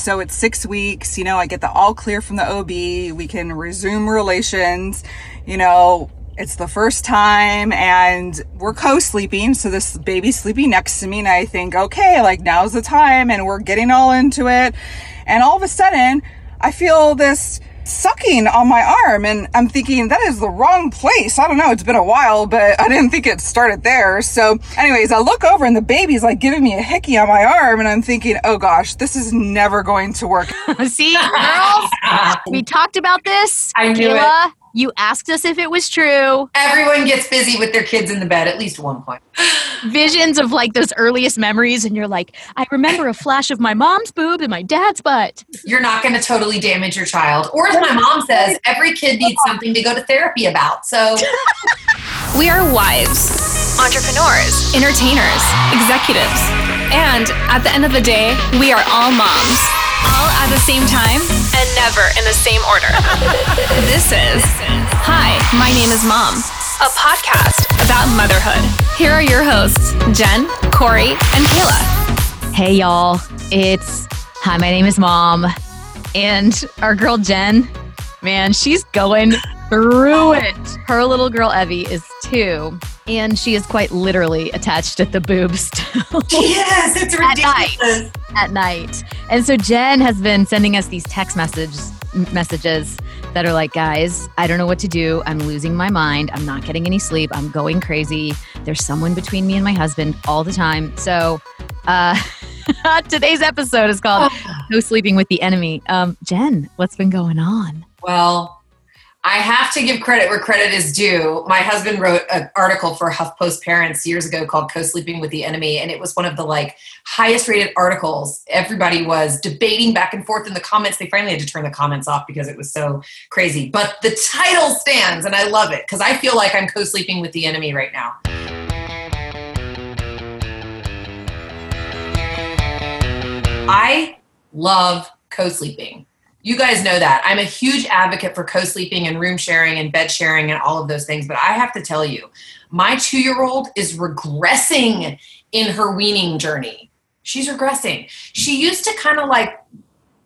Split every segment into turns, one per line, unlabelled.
So it's six weeks. You know, I get the all clear from the OB. We can resume relations. You know, it's the first time and we're co-sleeping. So this baby's sleeping next to me and I think, okay, like now's the time and we're getting all into it. And all of a sudden I feel this sucking on my arm and I'm thinking that is the wrong place. I don't know. It's been a while, but I didn't think it started there. So anyways, I look over and the baby's like giving me a hickey on my arm and I'm thinking, oh gosh, this is never going to work.
See, girls, we talked about this.
I knew
Kayla,
it.
You asked us if it was true.
Everyone gets busy with their kids in the bed at least one point.
Visions of like those earliest memories, and you're like, I remember a flash of my mom's boob and my dad's butt.
You're not going to totally damage your child. Or as my mom says, every kid needs something to go to therapy about. So
We are wives, entrepreneurs, entertainers, executives, and at the end of the day, we are all moms. All at the same time and never in the same order. this is Hi, my name is Mom, a podcast about motherhood. Here are your hosts, Jen, Corey, and Kayla.
Hey, y'all. It's Hi, my name is Mom. And our girl Jen, man, she's going through it. Her little girl Evie is two, and she is quite literally attached at the boob still
yes, it's
At night. at night. And so Jen has been sending us these text messages messages that are like, guys, I don't know what to do. I'm losing my mind. I'm not getting any sleep. I'm going crazy. There's someone between me and my husband all the time. So uh today's episode is called No Sleeping with the Enemy. Um, Jen, what's been going on?
Well, I have to give credit where credit is due. My husband wrote an article for HuffPost Parents years ago called "Co-Sleeping with the Enemy," and it was one of the like highest rated articles. Everybody was debating back and forth in the comments. They finally had to turn the comments off because it was so crazy. But the title stands, and I love it because I feel like I'm co-sleeping with the enemy right now. I love co-sleeping. You guys know that. I'm a huge advocate for co sleeping and room sharing and bed sharing and all of those things. But I have to tell you, my two year old is regressing in her weaning journey. She's regressing. She used to kind of like,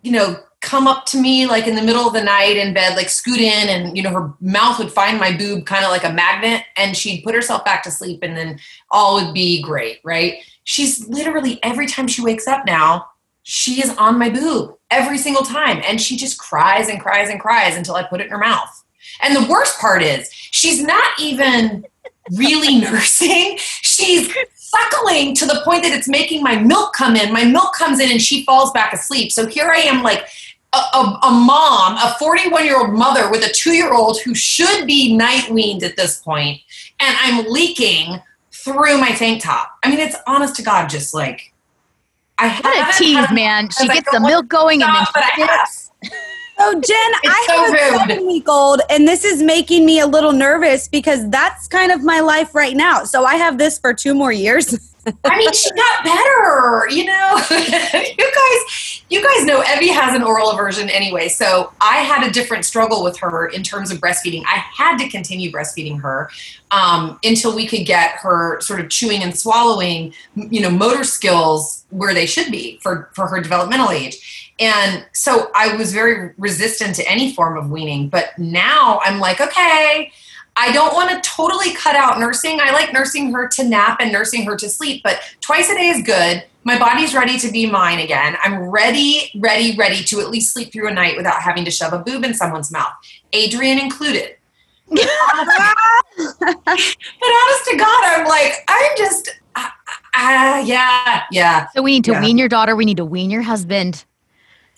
you know, come up to me like in the middle of the night in bed, like scoot in, and, you know, her mouth would find my boob kind of like a magnet, and she'd put herself back to sleep, and then all would be great, right? She's literally every time she wakes up now, she is on my boob every single time. And she just cries and cries and cries until I put it in her mouth. And the worst part is, she's not even really nursing. She's suckling to the point that it's making my milk come in. My milk comes in and she falls back asleep. So here I am, like a, a, a mom, a 41 year old mother with a two year old who should be night weaned at this point, and I'm leaking through my tank top. I mean, it's honest to God, just like I
What a tease,
had
man. She gets the milk going and then
stop,
she
have.
So Jen, I
so
have a
rude.
seven week old, and this is making me a little nervous because that's kind of my life right now. So I have this for two more years.
I mean, she got better, you know. you guys, you guys know Evie has an oral aversion anyway, so I had a different struggle with her in terms of breastfeeding. I had to continue breastfeeding her um, until we could get her sort of chewing and swallowing, you know, motor skills where they should be for for her developmental age. And so I was very resistant to any form of weaning, but now I'm like, okay, I don't want to totally cut out nursing. I like nursing her to nap and nursing her to sleep, but twice a day is good. My body's ready to be mine again. I'm ready, ready, ready to at least sleep through a night without having to shove a boob in someone's mouth, Adrian included. but honest to God, I'm like, I'm just, uh, uh, yeah, yeah.
So we need to
Yeah.
wean your daughter. We need to wean your husband.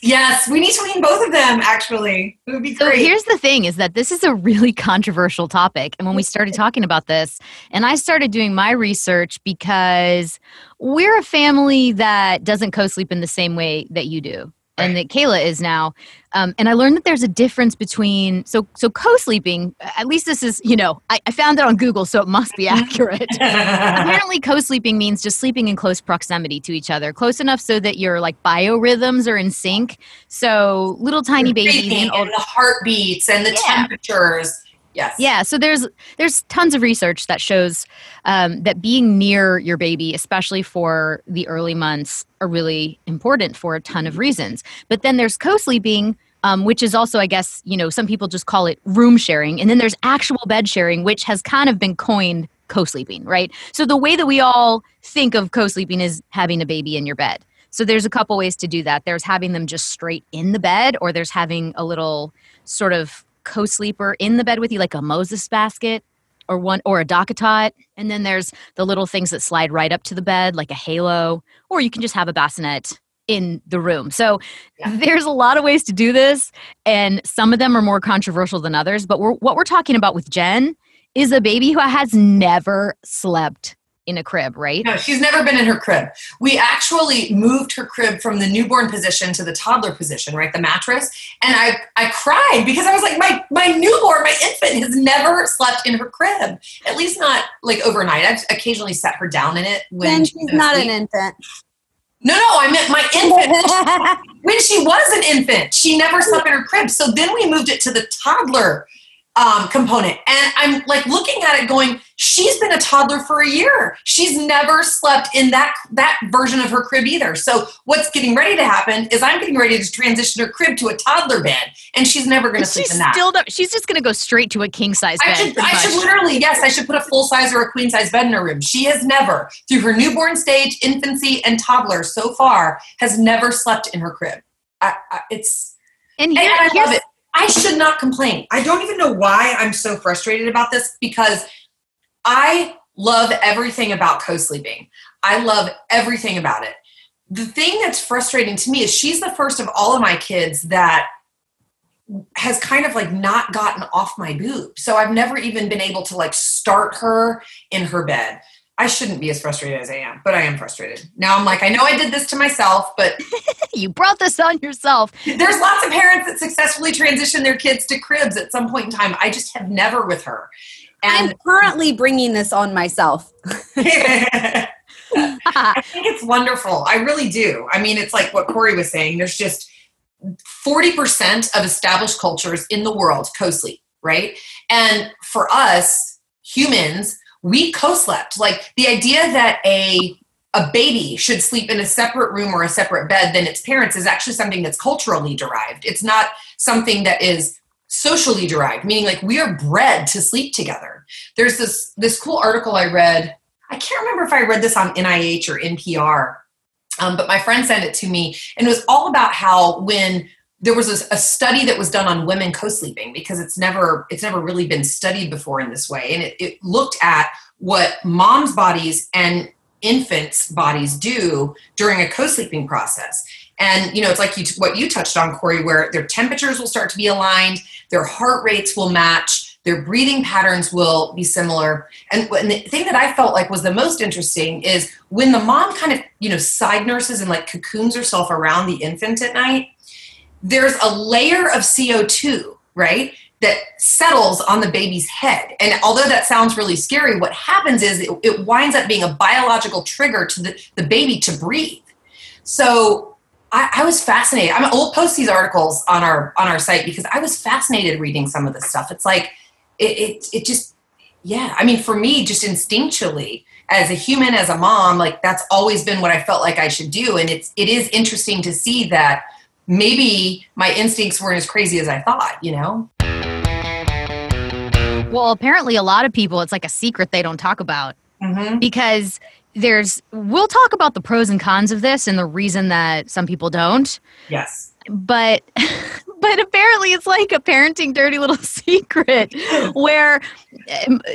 Yes, we need to wean both of them, actually. It would be
So
great.
here's the thing is that this is a really controversial topic. And when we started talking about this, and I started doing my research because we're a family that doesn't co-sleep in the same way that you do. And that Kayla is now, um, and I learned that there's a difference between so so co-sleeping. At least this is you know I, I found it on Google, so it must be accurate. Apparently, co-sleeping means just sleeping in close proximity to each other, close enough so that your like biorhythms are in sync. So little tiny babies and old
and the heartbeats and the
Yeah.
temperatures. Yes.
Yeah, so there's there's tons of research that shows um, that being near your baby, especially for the early months, are really important for a ton of reasons. But then there's co-sleeping, um, which is also, I guess, you know, some people just call it room sharing, and then there's actual bed sharing, which has kind of been coined co-sleeping, right? So the way that we all think of co-sleeping is having a baby in your bed. So there's a couple ways to do that. There's having them just straight in the bed, or there's having a little sort of co-sleeper in the bed with you, like a Moses basket or one or a DockATot. And then there's the little things that slide right up to the bed, like a halo, or you can just have a bassinet in the room. So
Yeah.
there's a lot of ways to do this, and some of them are more controversial than others. But we're, what we're talking about with Jen is a baby who has never slept in a crib, right?
No, she's never been in her crib. We actually moved her crib from the newborn position to the toddler position, right? The mattress. And I, I cried because I was like, my, my newborn, my infant has never slept in her crib. At least not like overnight. I've occasionally set her down in it when
Then
she's
she's
been
not an infant.
No, no, I meant my infant. when she was an infant, she never slept in her crib. So then we moved it to the toddler um, component. And I'm like looking at it going, she's been a toddler for a year. She's never slept in that that version of her crib either. So what's getting ready to happen is I'm getting ready to transition her crib to a toddler bed, and she's never going to sleep in that.
still she's just going to go straight to a king size bed.
I
should,
I should literally, yes, I should put a full size or a queen size bed in her room. She has never, through her newborn stage, infancy, and toddler so far, has never slept in her crib. I, I, it's
and
and
here,
I love it. I should not complain. I don't even know why I'm so frustrated about this because I love everything about co sleeping. I love everything about it. The thing that's frustrating to me is she's the first of all of my kids that has kind of like not gotten off my boob. So I've never even been able to like start her in her bed. I shouldn't be as frustrated as I am, but I am frustrated. Now I'm like, I know I did this to myself, but
you brought this on yourself.
there's lots of parents that successfully transition their kids to cribs at some point in time. I just have never with her.
I'm
And
currently bringing this on myself.
I think it's wonderful. I really do. I mean, it's like what Corey was saying. There's just 40% of established cultures in the world co sleep, right? And for us humans, we co slept. Like the idea that a a baby should sleep in a separate room or a separate bed than its parents is actually something that's culturally derived. It's not something that is socially derived, meaning like we are bred to sleep together. There's this this cool article I read. I can't remember if I read this on NIH or NPR, um, but my friend sent it to me, and it was all about how when there was a, a study that was done on women co-sleeping because it's never it's never really been studied before in this way, and it, it looked at what moms' bodies and infants' bodies do during a co-sleeping process. And you know, it's like you what you touched on, Corey, where their temperatures will start to be aligned, their heart rates will match, their breathing patterns will be similar. And, and the thing that I felt like was the most interesting is when the mom kind of you know side nurses and like cocoons herself around the infant at night. There's a layer of CO two, right? that settles on the baby's head. And although that sounds really scary, what happens is it, it winds up being a biological trigger to the, the baby to breathe. So I, I was fascinated. I'm, we'll post these articles on our on our site because I was fascinated reading some of this stuff. It's like it, it it just yeah. I mean, for me, just instinctually, as a human, as a mom, like that's always been what I felt like I should do. And it's it is interesting to see that maybe my instincts weren't as crazy as I thought. You know.
Well, apparently, a lot of people, it's like a secret they don't talk about
Mm-hmm.
because there's, we'll talk about the pros and cons of this and the reason that some people don't.
Yes.
But, but apparently, it's like a parenting dirty little secret where,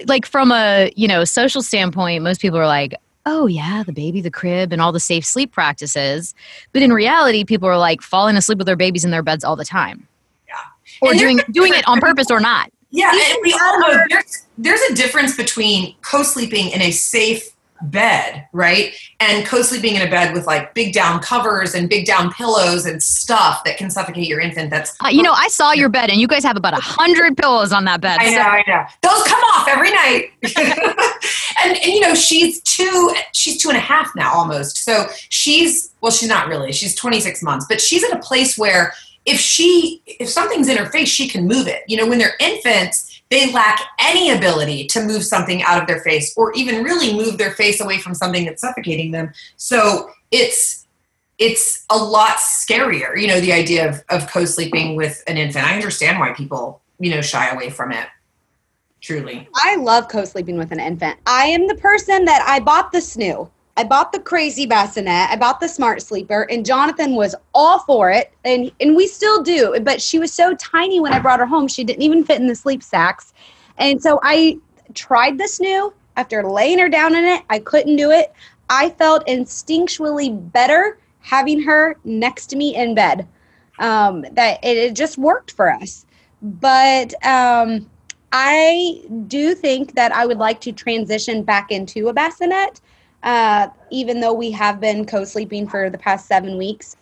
like, from a, you know, social standpoint, most people are like, oh yeah the baby the crib and all the safe sleep practices. But in reality people are like falling asleep with their babies in their beds all the time.
Yeah.
or doing doing it on purpose or not.
Yeah, and we all know there's there's a difference between co-sleeping in a safe bed, right? And co-sleeping in a bed with like big down covers and big down pillows and stuff that can suffocate your infant. That's
Uh, you know, I saw your bed, and you guys have about a hundred pillows on that bed.
I
so-
know, I know. Those come off every night. and, and you know, she's two she's two and a half now almost. So she's well, she's not really. She's 26 months, but she's at a place where if she if something's in her face, she can move it. You know, when they're infants, they lack any ability to move something out of their face or even really move their face away from something that's suffocating them. So it's it's a lot scarier, you know, the idea of, of co-sleeping with an infant. I understand why people, you know, shy away from it. Truly.
I love co-sleeping with an infant. I am the person that I bought the snoo. I bought the crazy bassinet. I bought the smart sleeper, and Jonathan was all for it, and and we still do. But she was so tiny when I brought her home, she didn't even fit in the sleep sacks, and so I tried the new After laying her down in it, I couldn't do it. I felt instinctually better having her next to me in bed. Um, that it, it just worked for us. But um, I do think that I would like to transition back into a bassinet uh, even though we have been co sleeping for the past seven weeks.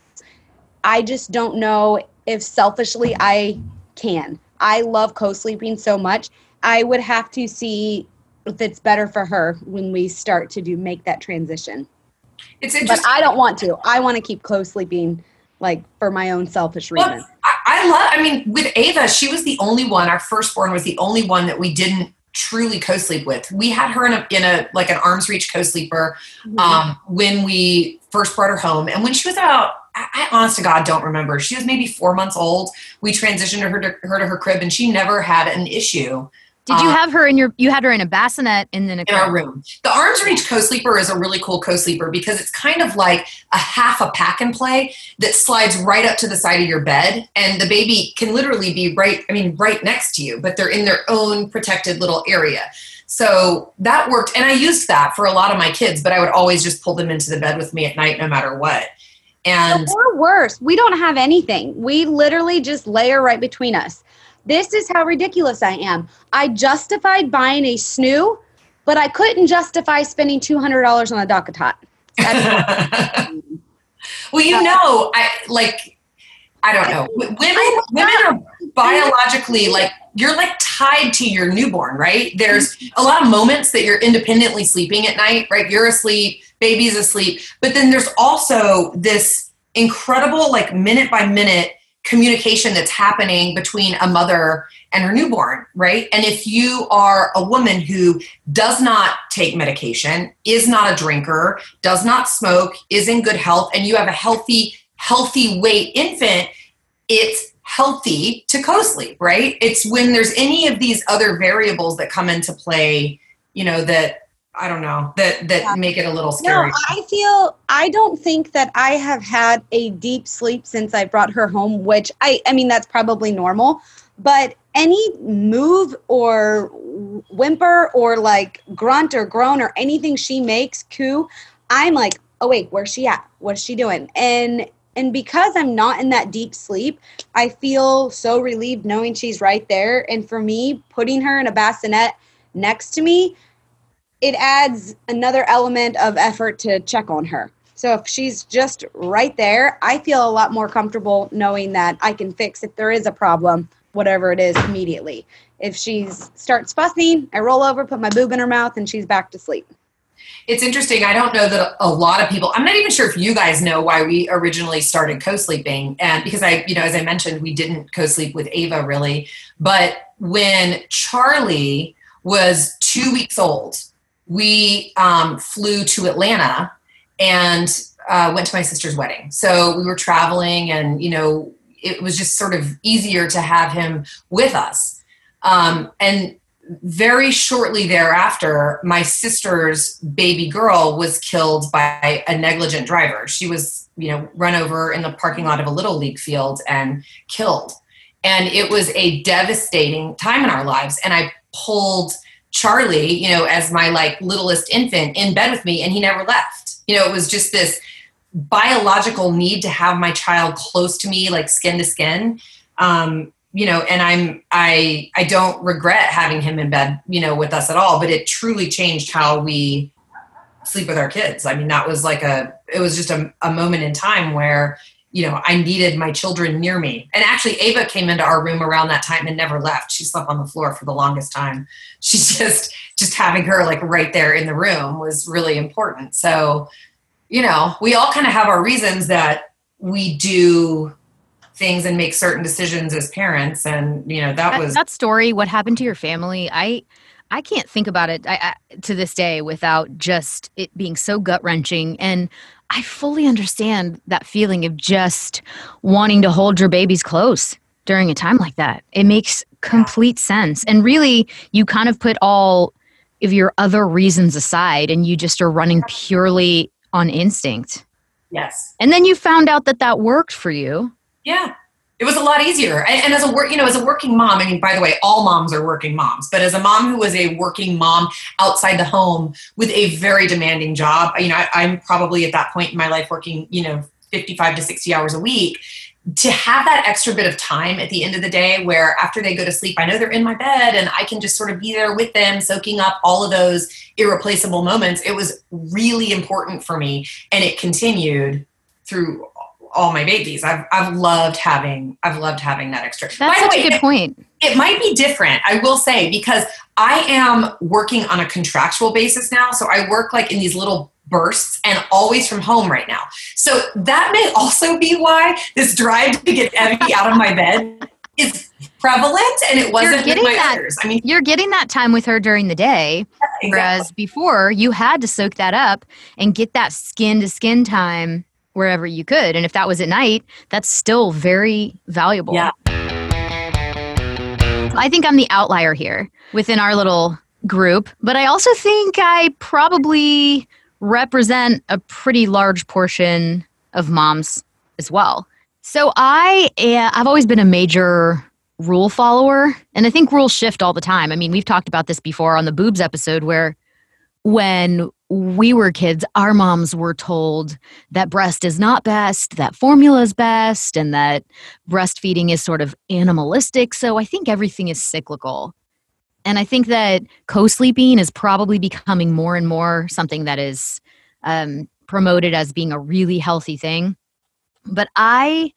I just don't know if selfishly I can. I love co sleeping so much. I would have to see if it's better for her when we start to do make that transition.
It's interesting.
But I don't want to. I want to keep co sleeping like for my own selfish reasons.
Well, I, I love I mean with Ava, she was the only one, our firstborn was the only one that we didn't truly co-sleep with. We had her in a in a like an arm's reach co-sleeper mm-hmm. um, when we first brought her home, and when she was about, I, I, honest to God don't remember. She was maybe four months old. We transitioned her to her to her crib, and she never had an issue
did you uh, have her in your? You had her in a bassinet and then a
in our room. The arms reach co-sleeper is a really cool co-sleeper because it's kind of like a half a pack and play that slides right up to the side of your bed, and the baby can literally be right. I mean, right next to you, but they're in their own protected little area. So that worked, and I used that for a lot of my kids. But I would always just pull them into the bed with me at night, no matter what. And
or worse, we don't have anything. We literally just layer right between us. This is how ridiculous I am. I justified buying a snoo, but I couldn't justify spending $200 on a DockATot.
well, you know, I like, I don't know. Women, women are biologically like, you're like tied to your newborn, right? There's a lot of moments that you're independently sleeping at night, right? You're asleep, baby's asleep, but then there's also this incredible, like minute by minute communication that's happening between a mother and her newborn, right? And if you are a woman who does not take medication, is not a drinker, does not smoke, is in good health, and you have a healthy, healthy weight infant, it's healthy to co-sleep, right? It's when there's any of these other variables that come into play, you know, that I don't know that that yeah. make it a little scary.
No, I feel I don't think that I have had a deep sleep since I brought her home, which I I mean that's probably normal, but any move or whimper or like grunt or groan or anything she makes, coo, I'm like, oh wait, where's she at? What's she doing? And and because I'm not in that deep sleep, I feel so relieved knowing she's right there. And for me, putting her in a bassinet next to me it adds another element of effort to check on her. So if she's just right there, I feel a lot more comfortable knowing that I can fix if there is a problem, whatever it is, immediately. If she starts fussing, I roll over, put my boob in her mouth, and she's back to sleep.
It's interesting. I don't know that a lot of people, I'm not even sure if you guys know why we originally started co sleeping. And because I, you know, as I mentioned, we didn't co sleep with Ava really. But when Charlie was two weeks old, we um, flew to Atlanta and uh, went to my sister's wedding. So we were traveling, and you know, it was just sort of easier to have him with us. Um, and very shortly thereafter, my sister's baby girl was killed by a negligent driver. She was, you know, run over in the parking lot of a little league field and killed. And it was a devastating time in our lives. And I pulled Charlie, you know, as my like littlest infant in bed with me and he never left. You know, it was just this biological need to have my child close to me, like skin to skin. Um, you know, and I'm I I don't regret having him in bed, you know, with us at all, but it truly changed how we sleep with our kids. I mean, that was like a it was just a, a moment in time where you know, I needed my children near me. And actually, Ava came into our room around that time and never left. She slept on the floor for the longest time. She just, just having her like right there in the room was really important. So, you know, we all kind of have our reasons that we do things and make certain decisions as parents and you know that,
that
was
that story what happened to your family i i can't think about it I, I, to this day without just it being so gut wrenching and i fully understand that feeling of just wanting to hold your babies close during a time like that. It makes complete sense. And really you kind of put all of your other reasons aside and you just are running purely on instinct.
Yes.
And then you found out that that worked for you.
Yeah it was a lot easier. And, as a work you know as a working mom i mean by the way all moms are working moms but as a mom who was a working mom outside the home with a very demanding job you know I, i'm probably at that point in my life working you know 55 to 60 hours a week to have that extra bit of time at the end of the day where after they go to sleep i know they're in my bed and i can just sort of be there with them soaking up all of those irreplaceable moments it was really important for me. And it continued through all my babies. I've I've loved having I've loved having that extra.
That's such way, a good point.
It, it might be different, I will say, because I am working on a contractual basis now. So I work like in these little bursts and always from home right now. So that may also be why this drive to get Evie out of my bed is prevalent and it wasn't with my
that,
others.
I mean you're getting that time with her during the day. Exactly. Whereas before you had to soak that up and get that skin to skin time wherever you could. And if that was at night, that's still very valuable.
Yeah.
I think I'm the outlier here within our little group, but I also think I probably represent a pretty large portion of moms as well. So I eh, I've always been a major rule follower and I think rules shift all the time. I mean, we've talked about this before on the boobs episode where when we were kids, our moms were told that breast is not best, that formula is best, and that breastfeeding is sort of animalistic. So I think everything is cyclical. And I think that co sleeping is probably becoming more and more something that is um, promoted as being a really healthy thing. But I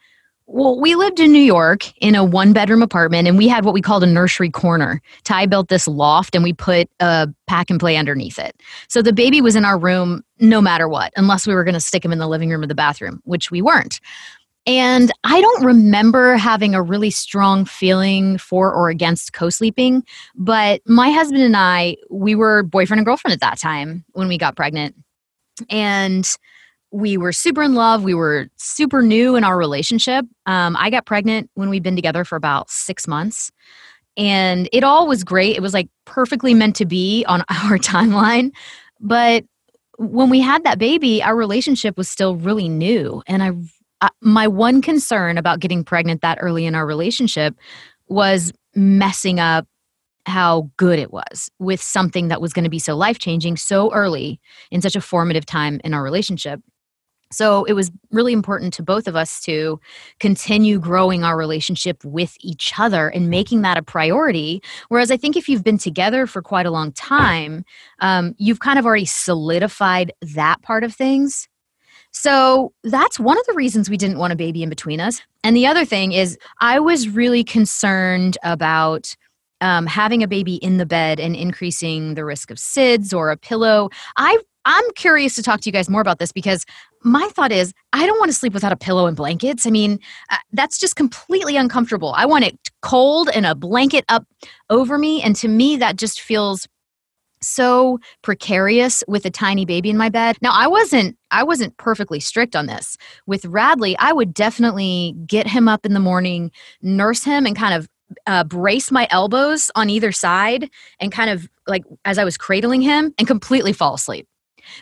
well, we lived in New York in a one bedroom apartment and we had what we called a nursery corner. Ty built this loft and we put a pack and play underneath it. So the baby was in our room no matter what, unless we were going to stick him in the living room or the bathroom, which we weren't. And I don't remember having a really strong feeling for or against co sleeping, but my husband and I, we were boyfriend and girlfriend at that time when we got pregnant. And we were super in love. We were super new in our relationship. Um, I got pregnant when we'd been together for about six months. And it all was great. It was like perfectly meant to be on our timeline. But when we had that baby, our relationship was still really new. And I, I my one concern about getting pregnant that early in our relationship was messing up how good it was with something that was going to be so life changing so early in such a formative time in our relationship. So it was really important to both of us to continue growing our relationship with each other and making that a priority. Whereas I think if you've been together for quite a long time, um, you've kind of already solidified that part of things. So that's one of the reasons we didn't want a baby in between us. And the other thing is, I was really concerned about um, having a baby in the bed and increasing the risk of SIDS or a pillow. I I'm curious to talk to you guys more about this because my thought is I don't want to sleep without a pillow and blankets. I mean, uh, that's just completely uncomfortable. I want it cold and a blanket up over me. And to me, that just feels so precarious with a tiny baby in my bed. Now, I wasn't I wasn't perfectly strict on this. With Radley, I would definitely get him up in the morning, nurse him and kind of uh, brace my elbows on either side and kind of like as I was cradling him and completely fall asleep.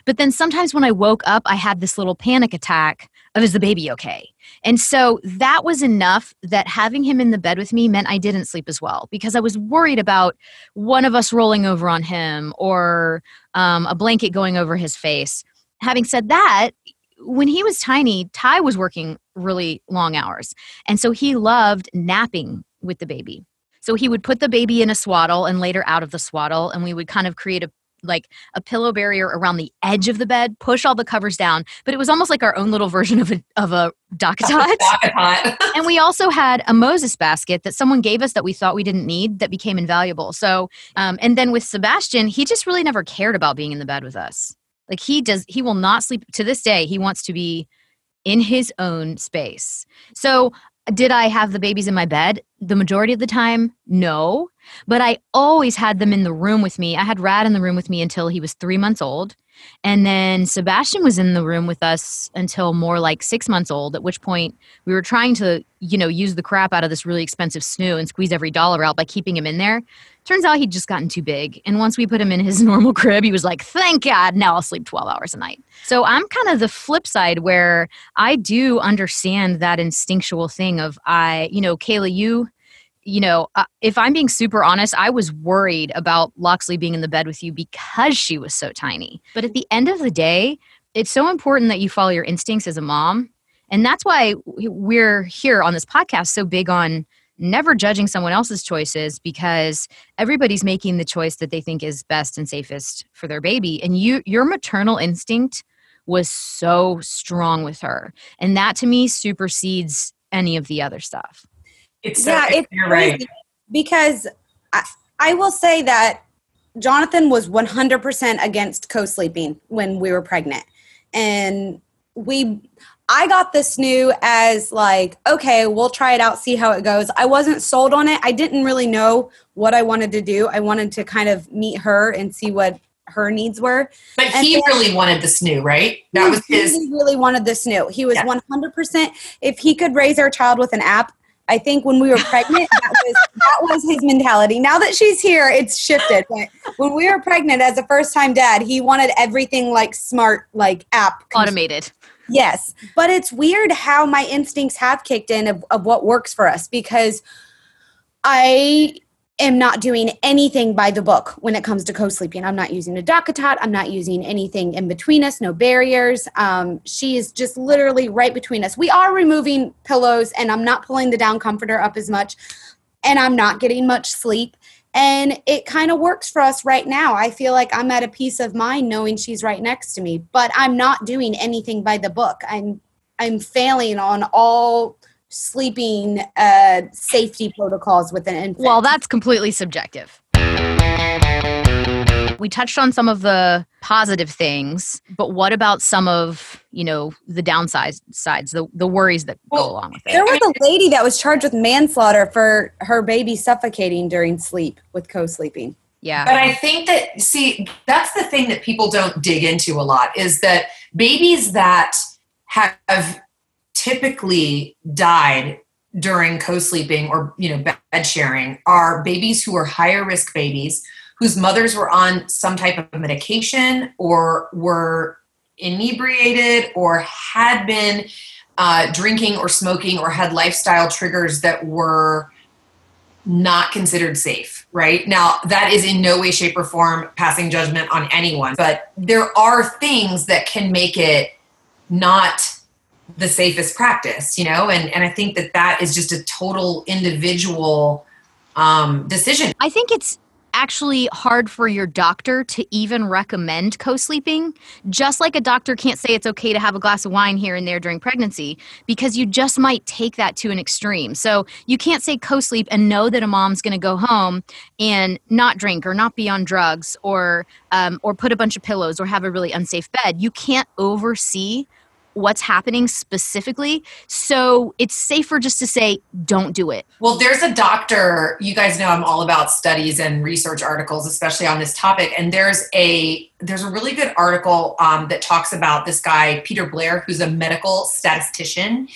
But then sometimes when I woke up, I had this little panic attack of is the baby okay? And so that was enough that having him in the bed with me meant I didn't sleep as well because I was worried about one of us rolling over on him or um, a blanket going over his face. Having said that, when he was tiny, Ty was working really long hours. And so he loved napping with the baby. So he would put the baby in a swaddle and later out of the swaddle, and we would kind of create a like a pillow barrier around the edge of the bed, push all the covers down. But it was almost like our own little version of a of a DockATot. and we also had a Moses basket that someone gave us that we thought we didn't need that became invaluable. So, um, and then with Sebastian, he just really never cared about being in the bed with us. Like he does, he will not sleep to this day. He wants to be in his own space. So, did I have the babies in my bed the majority of the time? No. But I always had them in the room with me. I had Rad in the room with me until he was three months old. And then Sebastian was in the room with us until more like six months old, at which point we were trying to, you know, use the crap out of this really expensive snoo and squeeze every dollar out by keeping him in there. Turns out he'd just gotten too big. And once we put him in his normal crib, he was like, thank God, now I'll sleep 12 hours a night. So I'm kind of the flip side where I do understand that instinctual thing of I, you know, Kayla, you you know, uh, if I'm being super honest, I was worried about Loxley being in the bed with you because she was so tiny. But at the end of the day, it's so important that you follow your instincts as a mom. And that's why we're here on this podcast so big on never judging someone else's choices because everybody's making the choice that they think is best and safest for their baby. And you your maternal instinct was so strong with her. And that to me supersedes any of the other stuff.
It's so, yeah, it's you're right.
Because I, I will say that Jonathan was 100% against co-sleeping when we were pregnant. And we I got this Snoo as like, okay, we'll try it out, see how it goes. I wasn't sold on it. I didn't really know what I wanted to do. I wanted to kind of meet her and see what her needs were.
But and he really wanted the snoo, right?
That was his. He really wanted the snoo. He was yeah. 100%. If he could raise our child with an app, I think when we were pregnant, that was that was his mentality. Now that she's here, it's shifted. But when we were pregnant as a first time dad, he wanted everything like smart, like app
automated.
Yes, but it's weird how my instincts have kicked in of, of what works for us because I am not doing anything by the book when it comes to co-sleeping. I'm not using a DockATot. I'm not using anything in between us, no barriers. Um, she is just literally right between us. We are removing pillows and I'm not pulling the down comforter up as much and I'm not getting much sleep. And it kind of works for us right now. I feel like I'm at a peace of mind knowing she's right next to me, but I'm not doing anything by the book. I'm I'm failing on all sleeping uh, safety protocols with an infant.
Well, that's completely subjective. We touched on some of the positive things, but what about some of you know the downside sides, the the worries that well, go along with it?
There was a lady that was charged with manslaughter for her baby suffocating during sleep with co-sleeping.
Yeah.
But I think that see that's the thing that people don't dig into a lot is that babies that have typically died during co-sleeping or you know bed sharing are babies who are higher risk babies whose mothers were on some type of medication or were inebriated or had been uh, drinking or smoking or had lifestyle triggers that were not considered safe right? Now that is in no way shape or form passing judgment on anyone but there are things that can make it not the safest practice you know? And and i think that that is just a total individual um, decision.
I think it's actually hard for your doctor to even recommend co-sleeping. Just like a doctor can't say it's okay to have a glass of wine here and there during pregnancy because you just might take that to an extreme. So you can't say co-sleep and know that a mom's going to go home and not drink or not be on drugs or um, or put a bunch of pillows or have a really unsafe bed. You can't oversee what's happening specifically. So it's safer just to say, don't do it.
Well, there's a doctor, you guys know I'm all about studies and research articles, especially on this topic. And there's a there's a really good article um, that talks about this guy, Peter Blair, who's a medical statistician.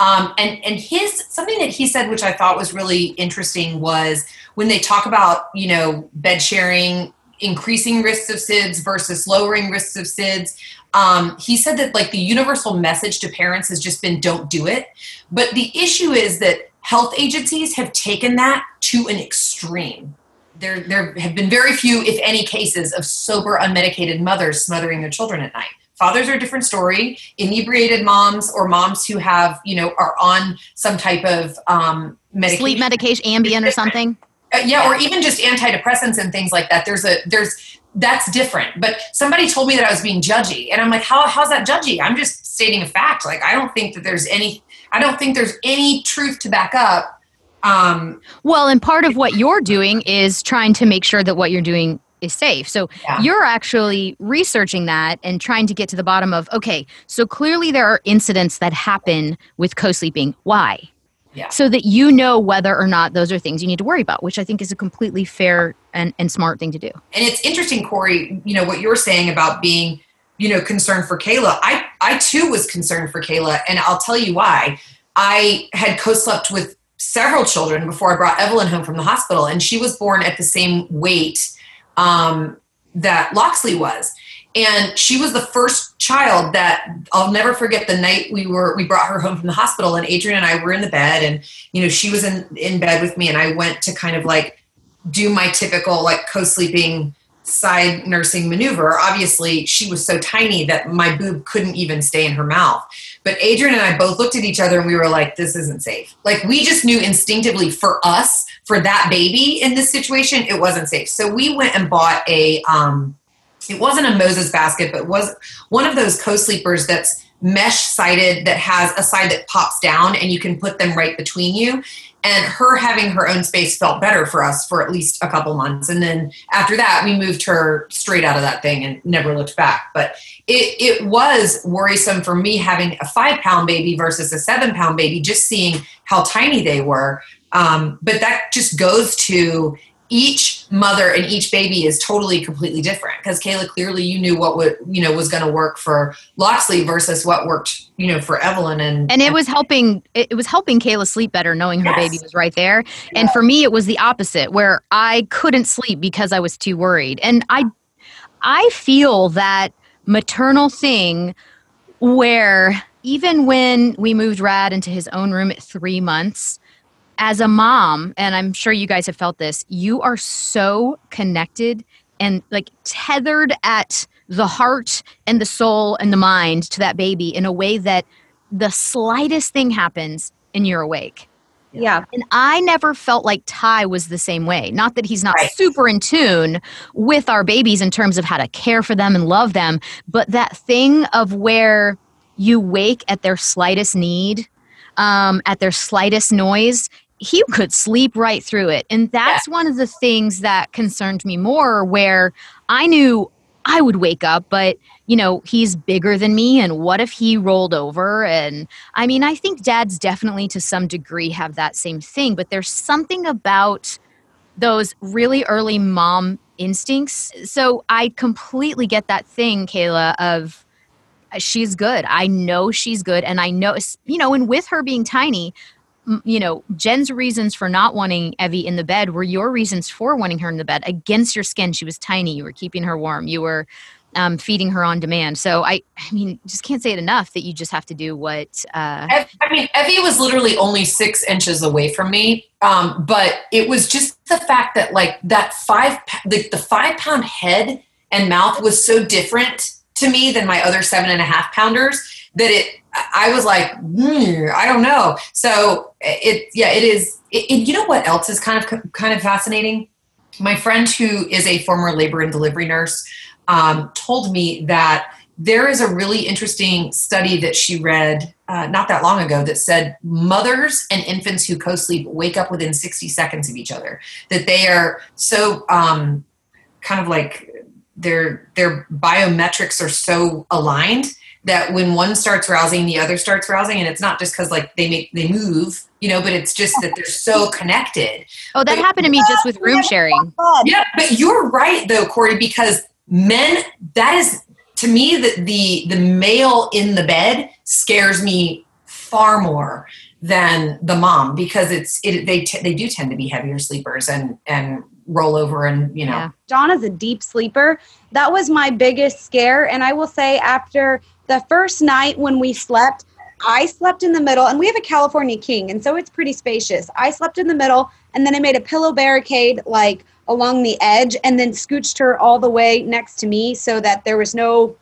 Um, and and his something that he said, which I thought was really interesting, was when they talk about you know bed sharing increasing risks of SIDS versus lowering risks of SIDS. Um, he said that like the universal message to parents has just been don't do it. But the issue is that health agencies have taken that to an extreme. There, there have been very few, if any, cases of sober, unmedicated mothers smothering their children at night. Fathers are a different story. Inebriated moms or moms who have, you know, are on some type of um, medication.
Sleep medication, Ambien or something.
Uh, yeah, or even just antidepressants and things like that. There's a there's that's different. But somebody told me that I was being judgy, and I'm like, how how's that judgy? I'm just stating a fact. Like I don't think that there's any I don't think there's any truth to back up. Um,
well, and part of what you're doing is trying to make sure that what you're doing is safe. So
Yeah.
you're actually researching that and trying to get to the bottom of okay, so clearly there are incidents that happen with co-sleeping. Why?
Yeah.
So that you know whether or not those are things you need to worry about, which I think is a completely fair and, and smart thing to do.
And it's interesting, Corey, you know, what you're saying about being, you know, concerned for Kayla. I, I too was concerned for Kayla, and I'll tell you why. I had co slept with several children before I brought Evelyn home from the hospital, and she was born at the same weight um, that Loxley was. And she was the first child that I'll never forget the night we were we brought her home from the hospital and Adrian and I were in the bed and you know she was in in bed with me and I went to kind of like do my typical like co-sleeping side nursing maneuver. Obviously, she was so tiny that my boob couldn't even stay in her mouth. But Adrian and I both looked at each other and we were like, this isn't safe. Like, we just knew instinctively for us, for that baby in this situation, it wasn't safe. So we went and bought a, um, it wasn't a Moses basket, but was one of those co sleepers that's mesh sided that has a side that pops down and you can put them right between you. And her having her own space felt better for us for at least a couple months. And then after that we moved her straight out of that thing and never looked back. But it, it was worrisome for me having a five pound baby versus a seven pound baby just seeing how tiny they were. Um, but that just goes to each mother and each baby is totally completely different. Because Kayla clearly you knew what would you know was going to work for Loxley versus what worked you know for Evelyn and
and it was helping it was helping kayla sleep better knowing her
Yes.
baby was right there. And for me it was the opposite where i couldn't sleep because i was too worried. And i i feel that maternal thing where even when we moved rad into his own room at three months as a mom and i'm sure you guys have felt this you are so connected and like tethered at the heart and the soul and the mind to that baby in a way that the slightest thing happens and you're awake.
Yeah.
And I never felt like Ty was the same way. Not that he's not
Right.
super in tune with our babies in terms of how to care for them and love them, but that thing of where you wake at their slightest need, um, at their slightest noise, he could sleep right through it. And that's one of the things that concerned me more, where I knew I would wake up, but you know, he's bigger than me. And what if he rolled over? And I mean, I think dads definitely to some degree have that same thing, but there's something about those really early mom instincts. So I completely get that thing, Kayla, of uh, she's good. I know she's good. And I know, you know, and with her being tiny, you know, Jen's reasons for not wanting Evie in the bed were your reasons for wanting her in the bed against your skin. She was tiny. You were keeping her warm. You were um, feeding her on demand. So I, I mean, just can't say it enough that you just have to do what. Uh,
I mean, Evie was literally only six inches away from me, um, but it was just the fact that like that five, the, the five pound head and mouth was so different to me than my other seven and a half pounders that it. I was like, "Hmm, I don't know. So it, yeah, it is. It, it- you know what else is kind of kind of fascinating? My friend who is a former labor and delivery nurse um, told me that there is a really interesting study that she read uh, not that long ago that said mothers and infants who co-sleep wake up within 60 seconds of each other that they are so um, kind of like their their biometrics are so aligned that when one starts rousing the other starts rousing and it's not just because like they make they move you know but it's just that they're so connected
oh, that happened to me just with room sharing.
yeah, but you're right though, Corey, because men that is to me the the the male in the bed scares me far more than the mom because it's it they t- they do tend to be heavier sleepers and and roll over and you know
Yeah.
Is a deep sleeper. That was my biggest scare. And I will say, after the first night when we slept, I slept in the middle, and we have a California King, and so it's pretty spacious. I slept in the middle, and then I made a pillow barricade like along the edge, and then scooched her all the way next to me so that there was no,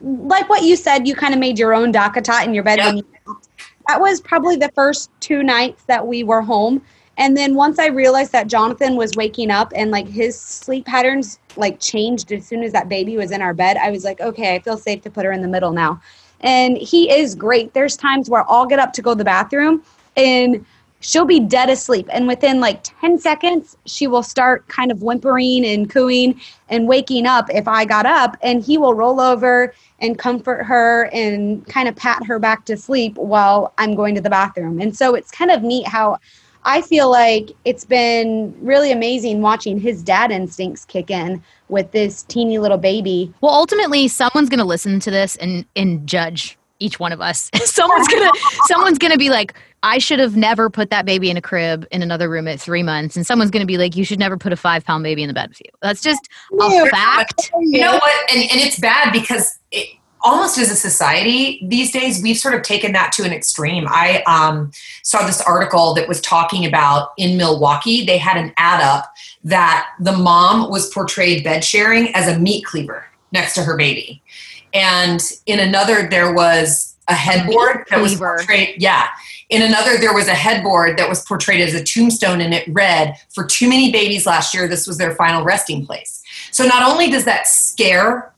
like what you said, you kind of made your own DockATot in your bed.
Yep.
You, that was probably the first two nights that we were home. And then once I realized that Jonathan was waking up and like his sleep patterns like changed as soon as that baby was in our bed, I was like, okay, I feel safe to put her in the middle now. And he is great. There's times where I'll get up to go to the bathroom and she'll be dead asleep and within like 10 seconds she will start kind of whimpering and cooing and waking up if i got up and he will roll over and comfort her and kind of pat her back to sleep while i'm going to the bathroom and so it's kind of neat how i feel like it's been really amazing watching his dad instincts kick in with this teeny little baby
Well, ultimately, someone's going to listen to this and and judge each one of us. someone's gonna someone's gonna be like, I should have never put that baby in a crib in another room at three months, and someone's gonna be like, you should never put a five pound baby in the bed with you. That's just a fact.
You know what? And, and it's bad because it, almost as a society these days, we've sort of taken that to an extreme. I um, saw this article that was talking about in Milwaukee, they had an ad up that the mom was portrayed bed sharing as a meat cleaver next to her baby. And in another, there was a headboard that was portrayed. Yeah. In another, there was a headboard that was portrayed as a tombstone and it read, For too many babies last year, this was their final resting place. So not only does that scare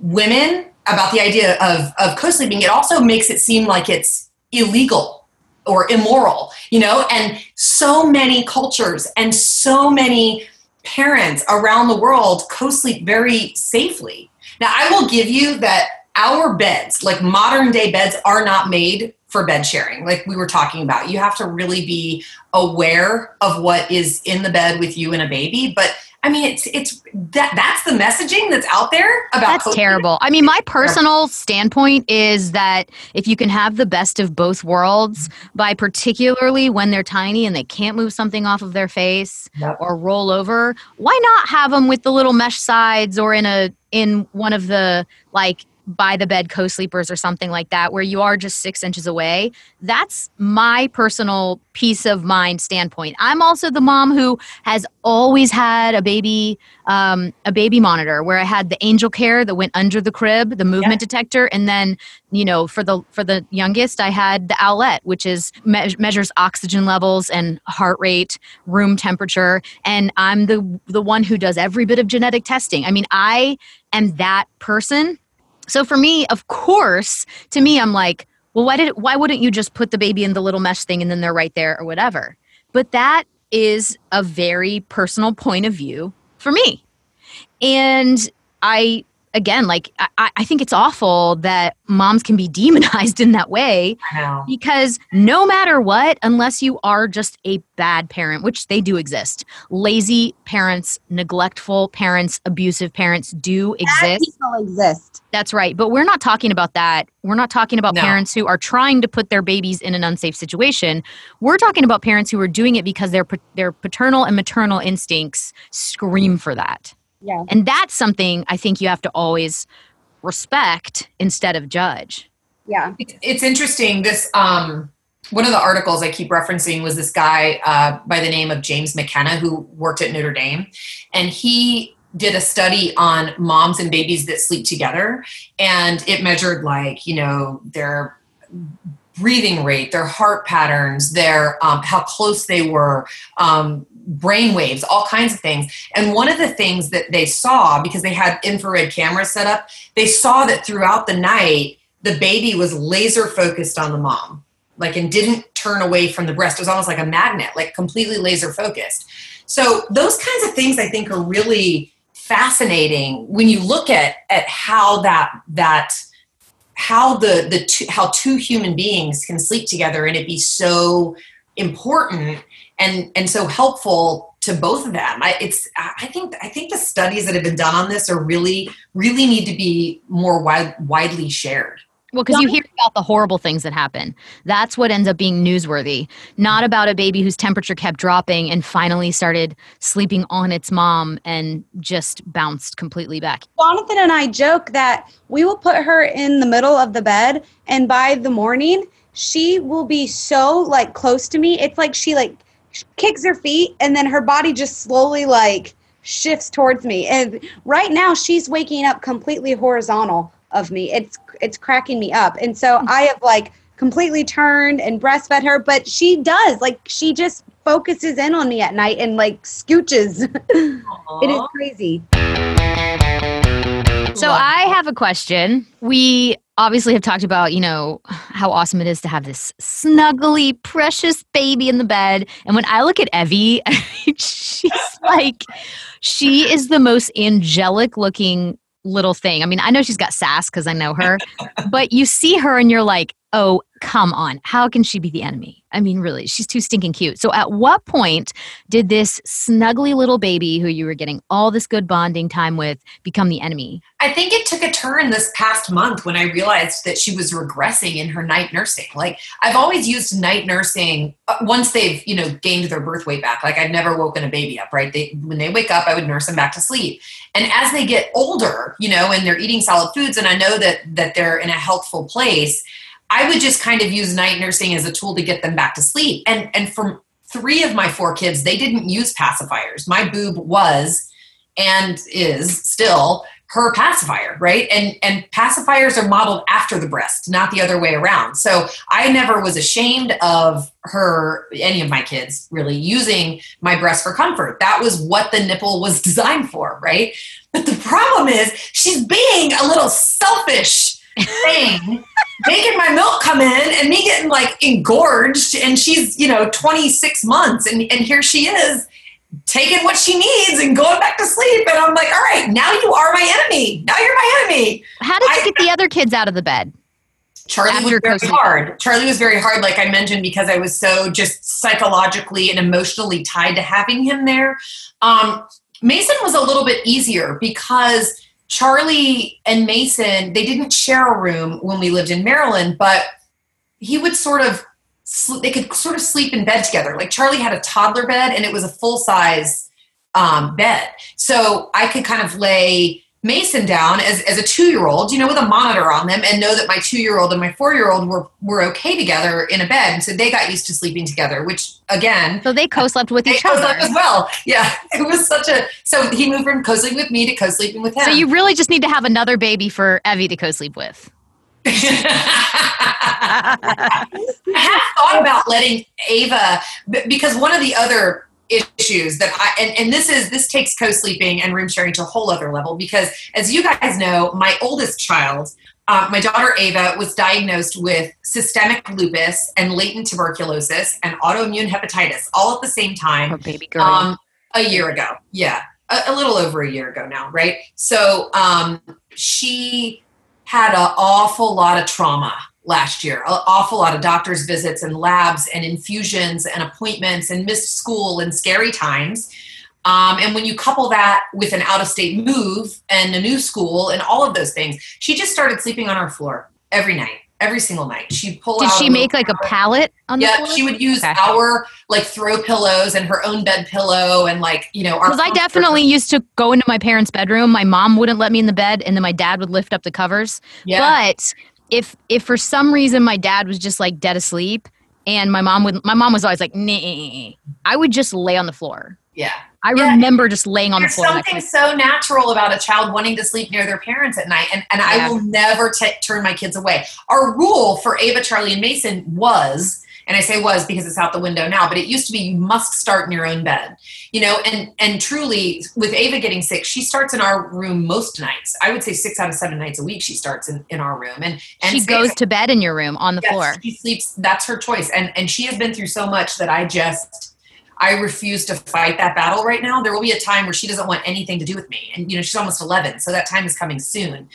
women about the idea of, of co sleeping, it also makes it seem like it's illegal or immoral, you know? And so many cultures and so many parents around the world co sleep very safely. Now, I will give you that our beds, like modern day beds, are not made for bed sharing, like we were talking about. You have to really be aware of what is in the bed with you and a baby. But I mean, it's it's that that's the messaging that's out there about
That's
co-sleeping.
terrible. I mean, my personal standpoint is that if you can have the best of both worlds by particularly when they're tiny and they can't move something off of their face
Yep.
or roll over, why not have them with the little mesh sides or in a in one of the like by the bed co-sleepers or something like that where you are just six inches away that's my personal peace of mind standpoint. I'm also the mom who has always had a baby um, a baby monitor where i had the Angelcare that went under the crib the movement detector and then you know for the for the youngest i had the owlet which is me- measures oxygen levels and heart rate room temperature and i'm the the one who does every bit of genetic testing. I mean i am that person so for me, of course, to me, I'm like, well, why did why wouldn't you just put the baby in the little mesh thing and then they're right there or whatever? But that is a very personal point of view for me. And I again like I, I think it's awful that moms can be demonized in that way
I know.
because no matter what, unless you are just a bad parent, which they do exist, lazy parents, neglectful parents, abusive parents do
Bad
exist.
people exist
That's right. But we're not talking about that. We're not talking about
No.
parents who are trying to put their babies in an unsafe situation. We're talking about parents who are doing it because their their paternal and maternal instincts scream for that.
Yeah
And that's something I think you have to always respect instead of judge.
yeah
It's, it's interesting. This um, one of the articles I keep referencing was this guy uh, by the name of James McKenna who worked at Notre Dame, and he did a study on moms and babies that sleep together, and it measured like you know their breathing rate, their heart patterns, their um, how close they were. Um, brain waves all kinds of things. And one of the things that they saw because they had infrared cameras set up they saw that throughout the night the baby was laser focused on the mom like and didn't turn away from the breast. It was almost like a magnet like completely laser focused. So those kinds of things i think are really fascinating when you look at at how that that how the the two, how two human beings can sleep together and it be so important and and so helpful to both of them I, it's i think i think the studies that have been done on this are really really need to be more wide, widely shared
Well, because you hear about the horrible things that happen. That's what ends up being newsworthy, not about a baby whose temperature kept dropping and finally started sleeping on its mom and just bounced completely back.
Jonathan and I joke that we will put her in the middle of the bed, and by the morning, she will be so like close to me. It's like she like sh- kicks her feet, and then her body just slowly like shifts towards me. And right now, she's waking up completely horizontal of me. It's it's cracking me up, and so mm-hmm. I have like completely turned and breastfed her, but she does like she just focuses in on me at night and like scooches. it is crazy.
So I have a question. We obviously have talked about, you know, how awesome it is to have this snuggly, precious baby in the bed. And when I look at Evie, she's like, she is the most angelic looking little thing. I mean, I know she's got sass because I know her, but you see her and you're like, oh, come on. How can she be the enemy? I mean, really, she's too stinking cute. So, at what point did this snuggly little baby who you were getting all this good bonding time with become the enemy?
I think it took a turn this past month when I realized that she was regressing in her night nursing. Like, I've always used night nursing uh, once they've, you know, gained their birth weight back. Like, I've never woken a baby up, right? They, when they wake up, I would nurse them back to sleep. And as they get older, you know, and they're eating solid foods, and I know that that they're in a healthful place, I would just kind of use night nursing as a tool to get them back to sleep. And and for three of my four kids, they didn't use pacifiers. My boob was and is still her pacifier, right? And and pacifiers are modeled after the breast, not the other way around. So I never was ashamed of her, any of my kids really using my breast for comfort. That was what the nipple was designed for, right? But the problem is she's being a little selfish thing, making my milk come in and me getting like engorged. And she's, you know, 26 months. And, and here she is taking what she needs and going back to sleep. And I'm like, all right, now you are my enemy. Now you're my enemy.
How did you I, get the other kids out of the bed?
Charlie was very hard. Charlie was very hard, like I mentioned, because I was so just psychologically and emotionally tied to having him there. Um, Mason was a little bit easier because Charlie and Mason, they didn't share a room when we lived in Maryland, but he would sort of they could sort of sleep in bed together. Like Charlie had a toddler bed and it was a full size um, bed. So I could kind of lay Mason down as, as a two year old, you know, with a monitor on them and know that my two year old and my four year old were, were okay together in a bed. And so they got used to sleeping together, which again.
So they co slept with each other.
as well. Yeah. It was such a. So he moved from co sleeping with me to co sleeping with him.
So you really just need to have another baby for Evie to co sleep with. I
have thought about letting Ava, because one of the other issues that I and, and this is this takes co-sleeping and room sharing to a whole other level because as you guys know, my oldest child, uh, my daughter Ava, was diagnosed with systemic lupus and latent tuberculosis and autoimmune hepatitis all at the same time.
Oh, baby girl.
Um, a year ago, yeah, a, a, little over a year ago now, right? So um, she had an awful lot of trauma last year. An awful lot of doctor's visits and labs and infusions and appointments and missed school and scary times. Um, and when you couple that with an out of state move and a new school and all of those things, she just started sleeping on our floor every night. Every single night, she'd pull.
Did she make like a pallet on
the floor? yeah, she would use okay. our like throw pillows and her own bed pillow and like you know.
Because I definitely used to go into my parents' bedroom. My mom wouldn't let me in the bed, and then my dad would lift up the covers. Yeah. But if if for some reason my dad was just like dead asleep and my mom would my mom was always like nah, I would just lay on the floor.
Yeah.
I
yeah.
remember just laying on
There's
the floor.
Something so natural about a child wanting to sleep near their parents at night, and, and yeah. I will never t- turn my kids away. Our rule for Ava, Charlie, and Mason was and i say was because it's out the window now but it used to be you must start in your own bed you know and and truly with ava getting sick she starts in our room most nights i would say six out of seven nights a week she starts in, in our room and, and
she goes to bed in your room on the yes, floor
she sleeps that's her choice and and she has been through so much that i just I refuse to fight that battle right now. There will be a time where she doesn't want anything to do with me. And, you know, she's almost 11, so that time is coming soon.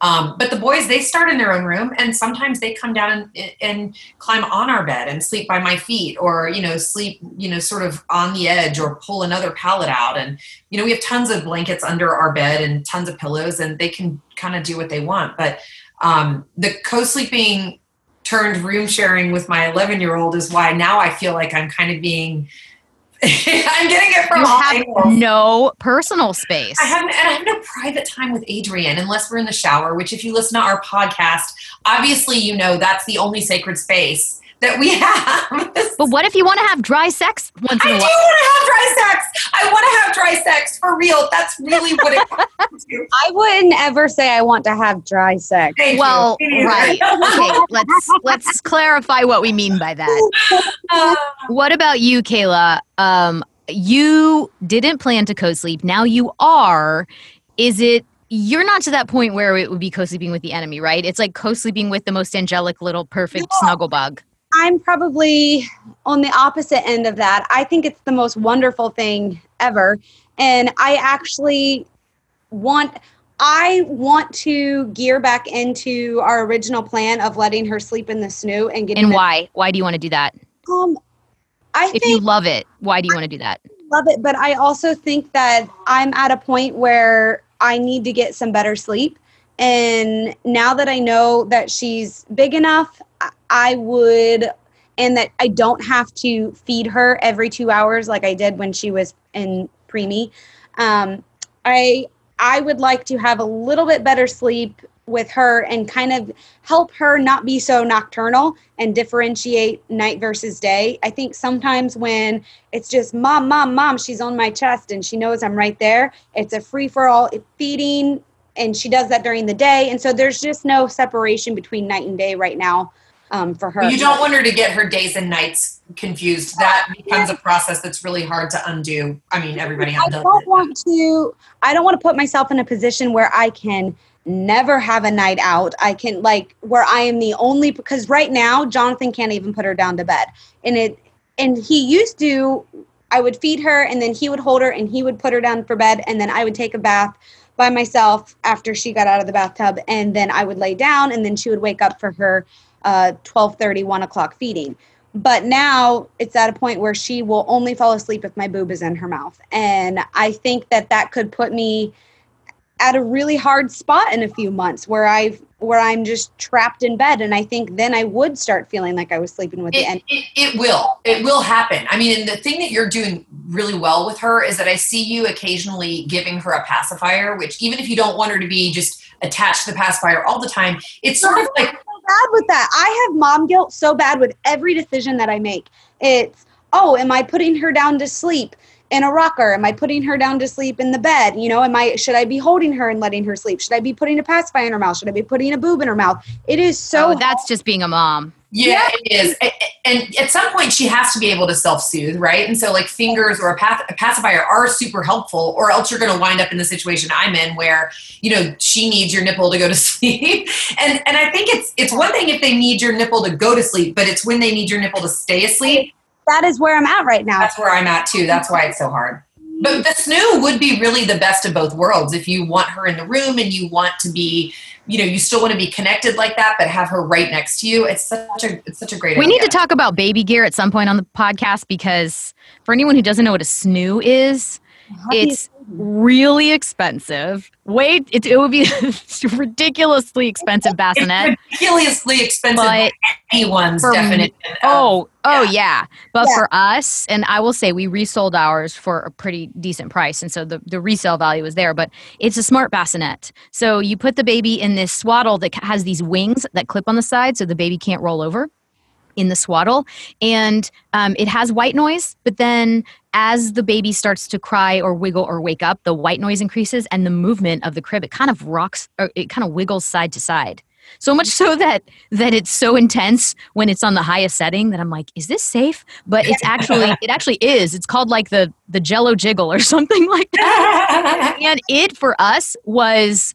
Um, but the boys, they start in their own room, and sometimes they come down and, and, climb on our bed and sleep by my feet, or you know, sleep, you know, sort of on the edge, or pull another pallet out. And you know, we have tons of blankets under our bed and tons of pillows, and they can kind of do what they want. But um, the co-sleeping turned room sharing with my 11 year old is why now I feel like I'm kind of being I'm getting it from
you have angles. no personal space.
I have, and I have no private time with Adrian unless we're in the shower. Which, if you listen to our podcast, obviously you know that's the only sacred space that we have.
but what if you want to have dry sex once
in
a while?
I do want to have dry sex. I want to have dry sex for real. That's really what it comes to.
I wouldn't ever say I want to have dry sex.
Thank
well, right. okay, let's let's clarify what we mean by that. Uh, what about you, Kayla? Um, you didn't plan to co-sleep. Now you are. Is it you're not to that point where it would be co-sleeping with the enemy, right? It's like co-sleeping with the most angelic little perfect snuggle bug.
I'm probably on the opposite end of that. I think it's the most wonderful thing ever. And I actually want I want to gear back into our original plan of letting her sleep in the snoo and getting
And why? Why do you want to do that?
Um I
If you love it, why do you want to do that?
love it, but I also think that I'm at a point where I need to get some better sleep. And now that I know that she's big enough, I- would, and that I don't have to feed her every two hours like I did when she was in preemie. Um, I I would like to have a little bit better sleep with her and kind of help her not be so nocturnal and differentiate night versus day. I think sometimes when it's just mom, mom, mom, she's on my chest and she knows I'm right there, it's a free for all feeding and she does that during the day. And so there's just no separation between night and day right now um, for her.
You don't want her to get her days and nights confused. That becomes a process that's really hard to undo. I mean, everybody
I don't
it.
want to I don't want to put myself in a position where I can never have a night out. I can like where I am the only because right now Jonathan can't even put her down to bed. And it and he used to I would feed her and then he would hold her and he would put her down for bed and then I would take a bath by myself after she got out of the bathtub and then I would lay down and then she would wake up for her uh 12 1 o'clock feeding but now it's at a point where she will only fall asleep if my boob is in her mouth and i think that that could put me at a really hard spot in a few months where i've where i'm just trapped in bed and i think then i would start feeling like i was sleeping with the
It,
end
it, it will. It will happen. I mean, and the thing that you're doing really well with her is that I see you occasionally giving her a pacifier, which even if you don't want her to be just attached to the pacifier all the time, it's sort of like
bad with that. I have mom guilt so bad with every decision that i make. It's oh am i putting her down to sleep in a rocker am i putting her down to sleep in the bed you know am i should i be holding her and letting her sleep should i be putting a pacifier in her mouth should i be putting a boob in her mouth it is so
oh, that's just being a mom.
Yeah, it is. And at some point, she has to be able to self soothe, right? And so, like, fingers or a, pac- a pacifier are super helpful, or else you're going to wind up in the situation I'm in where, you know, she needs your nipple to go to sleep. and and I think it's it's one thing if they need your nipple to go to sleep, but it's when they need your nipple to stay asleep.
That is where i'm at right now
That's where I'm at too. That's why it's so hard. But the snoo would be really the best of both worlds if you want her in the room and you want to be, you know, you still want to be connected like that, but have her right next to you. It's such a it's such a great
We
idea.
need to talk about baby gear at some point on the podcast because for anyone who doesn't know what a snoo is, it's really expensive. Wait, it, it would be ridiculously expensive bassinet.
It's ridiculously expensive
But
anyone's
for-
definition.
Oh, oh
yeah.
yeah. But
Yeah.
for us, and I will say we resold ours for a pretty decent price. And so the, the resale value is there, but it's a smart bassinet. So you put the baby in this swaddle that has these wings that clip on the side so the baby can't roll over in the swaddle. And um, it has white noise, but then as the baby starts to cry or wiggle or wake up, the white noise increases and the movement of the crib, it kind of rocks or it kind of wiggles side to side. So much so that that it's so intense when it's on the highest setting that I'm like, is this safe? But it's actually it actually is. It's called like the the Jello jiggle or something like that. And it for us was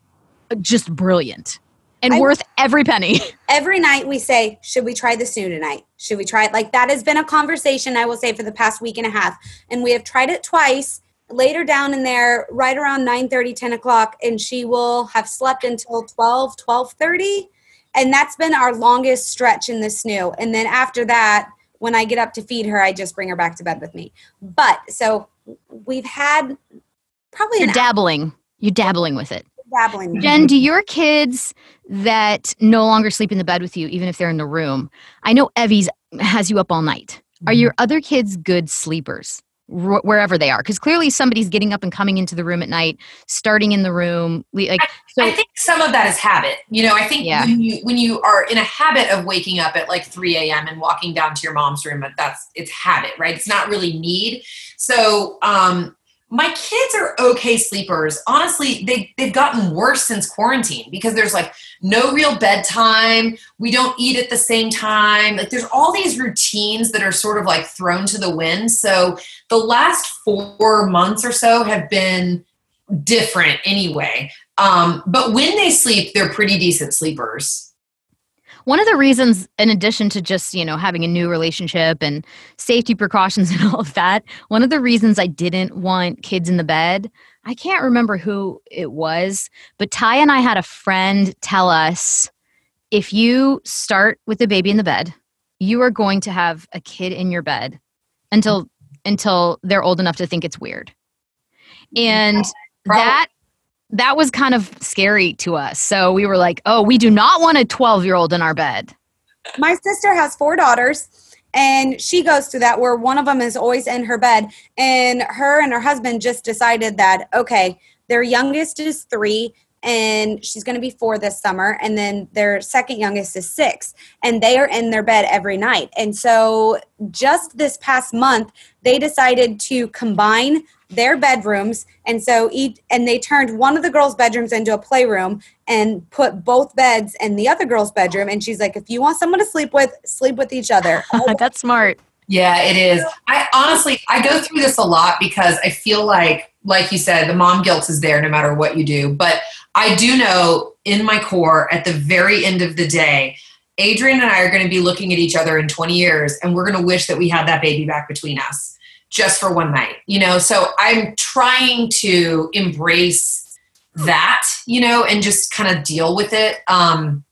just brilliant and
I-
worth every penny.
every night we say, should we try the snoo tonight? Should we try it? Like that has been a conversation, I will say, for the past week and a half. And we have tried it twice later down in there, right around 9 30 10 o'clock, and she will have slept until 12, 12 30 And that's been our longest stretch in the snoo. And then after that, when I get up to feed her, I just bring her back to bed with me. But so we've had probably
You're dabbling. You're dabbling with it.
Hour dabbling.
Jen, do your kids that no longer sleep in the bed with you, even if they're in the room? I know Evie's has you up all night. Are
Mm-hmm.
your other kids good sleepers? wh- Wherever they are, because clearly somebody's getting up and coming into the room at night, starting in the room. we- Like so,
I think some of that is habit. You know, I think
Yeah.
when you when you are in a habit of waking up at like 3 a.m. and walking down to your mom's room, that's it's habit, right? It's not really need. So um my kids are okay sleepers. Honestly, they they've gotten worse since quarantine because there's like no real bedtime. We don't eat at the same time. Like there's all these routines that are sort of like thrown to the wind. So the last four months or so have been different anyway. Um, but when they sleep, they're pretty decent sleepers.
One of the reasons, in addition to just, you know, having a new relationship and safety precautions and all of that, one of the reasons I didn't want kids in the bed, I can't remember who it was, but Ty and I had a friend tell us if you start with a baby in the bed, you are going to have a kid in your bed until until they're old enough to think it's weird. And that that was kind of scary to us. So we were like, "Oh, we do not want a 12-year-old in our bed."
My sister has four daughters, and she goes through that where one of them is always in her bed. And her and her husband just decided that, okay, their youngest is three, and she's going to be four this summer. And then their second youngest is six, and they are in their bed every night. And so just this past month, they decided to combine their bedrooms and so each and they turned one of the girls bedrooms into a playroom and put both beds in the other girl's bedroom and she's like if you want someone to sleep with sleep with each other
That's smart.
Yeah, it is. I honestly, I go through this a lot because I feel like, like you said, the mom guilt is there no matter what you do. But I do know in my core, at the very end of the day, Adrian and I are going to be looking at each other in 20 years and we're going to wish that we had that baby back between us just for one night, you know? So I'm trying to embrace that, you know, and just kind of deal with it. Um,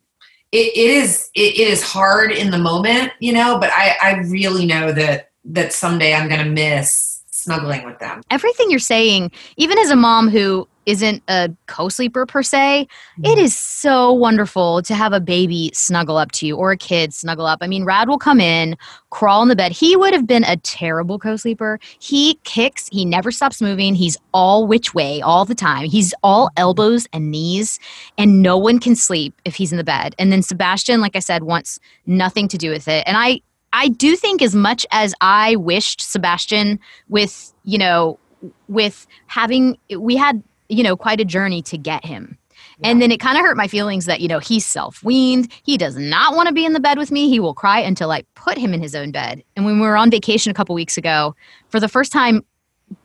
it, it is it, it is hard in the moment, you know, but I, I really know that that someday I'm gonna miss snuggling with them.
Everything you're saying, even as a mom who isn't a co-sleeper per se, it mm-hmm. is so wonderful to have a baby snuggle up to you or a kid snuggle up. I mean, Rad will come in, crawl in the bed. He would have been a terrible co-sleeper. He kicks, he never stops moving. He's all which way all the time. He's all elbows and knees, and no one can sleep if he's in the bed. And then Sebastian, like I said, wants nothing to do with it. And I I do think as much as I wished Sebastian with, you know, with having we had you know quite a journey to get him. And then it kind of hurt my feelings that you know he's self-weaned. He does not want to be in the bed with me. He will cry until i put him in his own bed. And when we were on vacation a couple weeks ago for the first time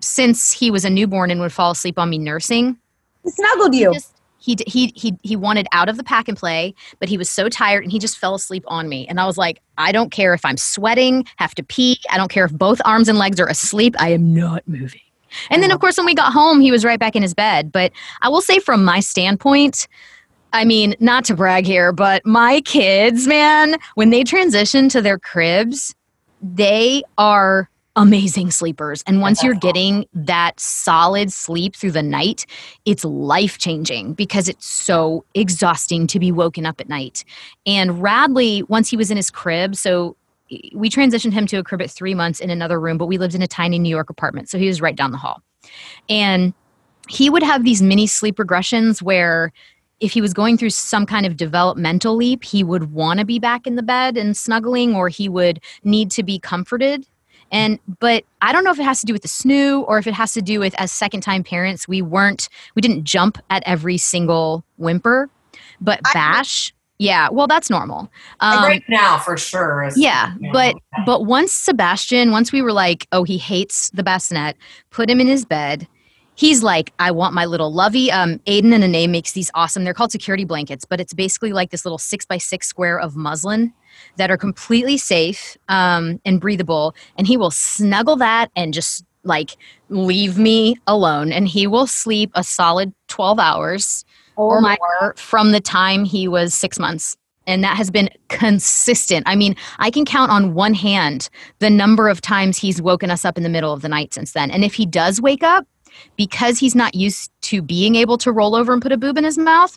since he was a newborn and would fall asleep on me nursing
he snuggled
he
you.
just he, he he he wanted out of the pack and play but he was so tired and he just fell asleep on me. And i was like i don't care if i'm sweating have to pee i don't care if both arms and legs are asleep i am not moving. And then, of course, when we got home, he was right back in his bed. But I will say, from my standpoint, I mean, not to brag here, but my kids, man, when they transition to their cribs, they are amazing sleepers. And once you're getting that solid sleep through the night, it's life changing because it's so exhausting to be woken up at night. And Radley, once he was in his crib, so we transitioned him to a crib at three months in another room, but we lived in a tiny New York apartment. So he was right down the hall. And he would have these mini sleep regressions where if he was going through some kind of developmental leap, he would want to be back in the bed and snuggling, or he would need to be comforted. And but I don't know if it has to do with the snoo or if it has to do with as second time parents, we weren't we didn't jump at every single whimper. But
I-
Bash, yeah, well that's normal. Um,
right now, for sure.
yeah, but but once Sebastian, once we were like, oh, he hates the bassinet, put him in his bed. He's like, I want my little lovey. Um, Aden and Anais makes these awesome. They're called security blankets, but it's basically like this little six by six square of muslin that are completely safe um, and breathable. And he will snuggle that and just like leave me alone. And he will sleep a solid twelve hours or more from the time he was six months. And that has been consistent. I mean, I can count on one hand the number of times he's woken us up in the middle of the night since then. And if he does wake up, because he's not used to being able to roll over and put a boob in his mouth,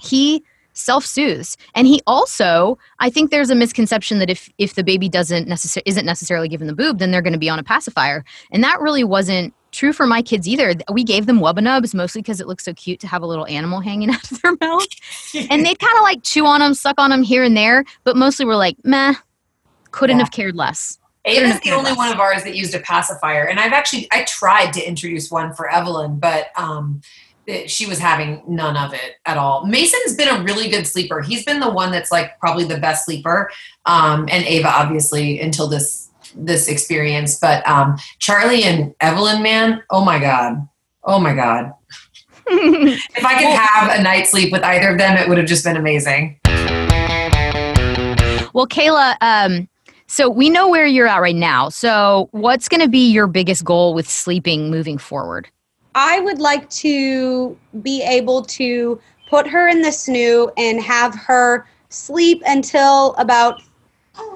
he self-soothes. And he also i think there's a misconception that if if the baby doesn't necessarily isn't necessarily given the boob then they're going to be on a pacifier. And that really wasn't true for my kids either. We gave them wubbanubs mostly because it looks so cute to have a little animal hanging out of their mouth and they'd kind of like chew on them suck on them here and there but mostly we're like meh couldn't
Yeah.
have cared less.
Ava's the only one of ours that used a pacifier, and I've actually I tried to introduce one for Evelyn, but um, it- she was having none of it at all. Mason's been a really good sleeper. He's been the one that's like probably the best sleeper, um, and Ava obviously until this this experience. But um, Charlie and Evelyn, man, oh my god, oh my god, if I could have a night's sleep with either of them, it would have just been amazing.
Well, Kayla, um, so we know where you're at right now. So, what's going to be your biggest goal with sleeping moving forward?
I would like to be able to put her in the snoo and have her sleep until about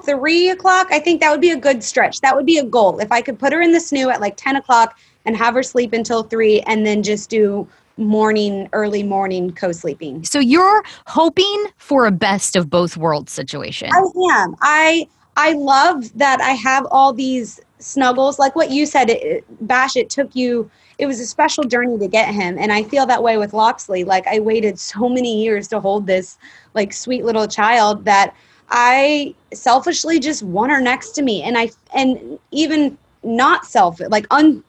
three o'clock. I think that would be a good stretch. That would be a goal. If I could put her in the snoo at like 10 o'clock and have her sleep until three and then just do morning, early morning co sleeping.
So, you're hoping for a best of both worlds situation.
I am. I I love that I have all these snuggles. Like what you said, it, Bash, it took you, it was a special journey to get him. And I feel that way with Loxley. Like I waited so many years to hold this like sweet little child that I selfishly just want her next to me. And I, and even not selfish, like un,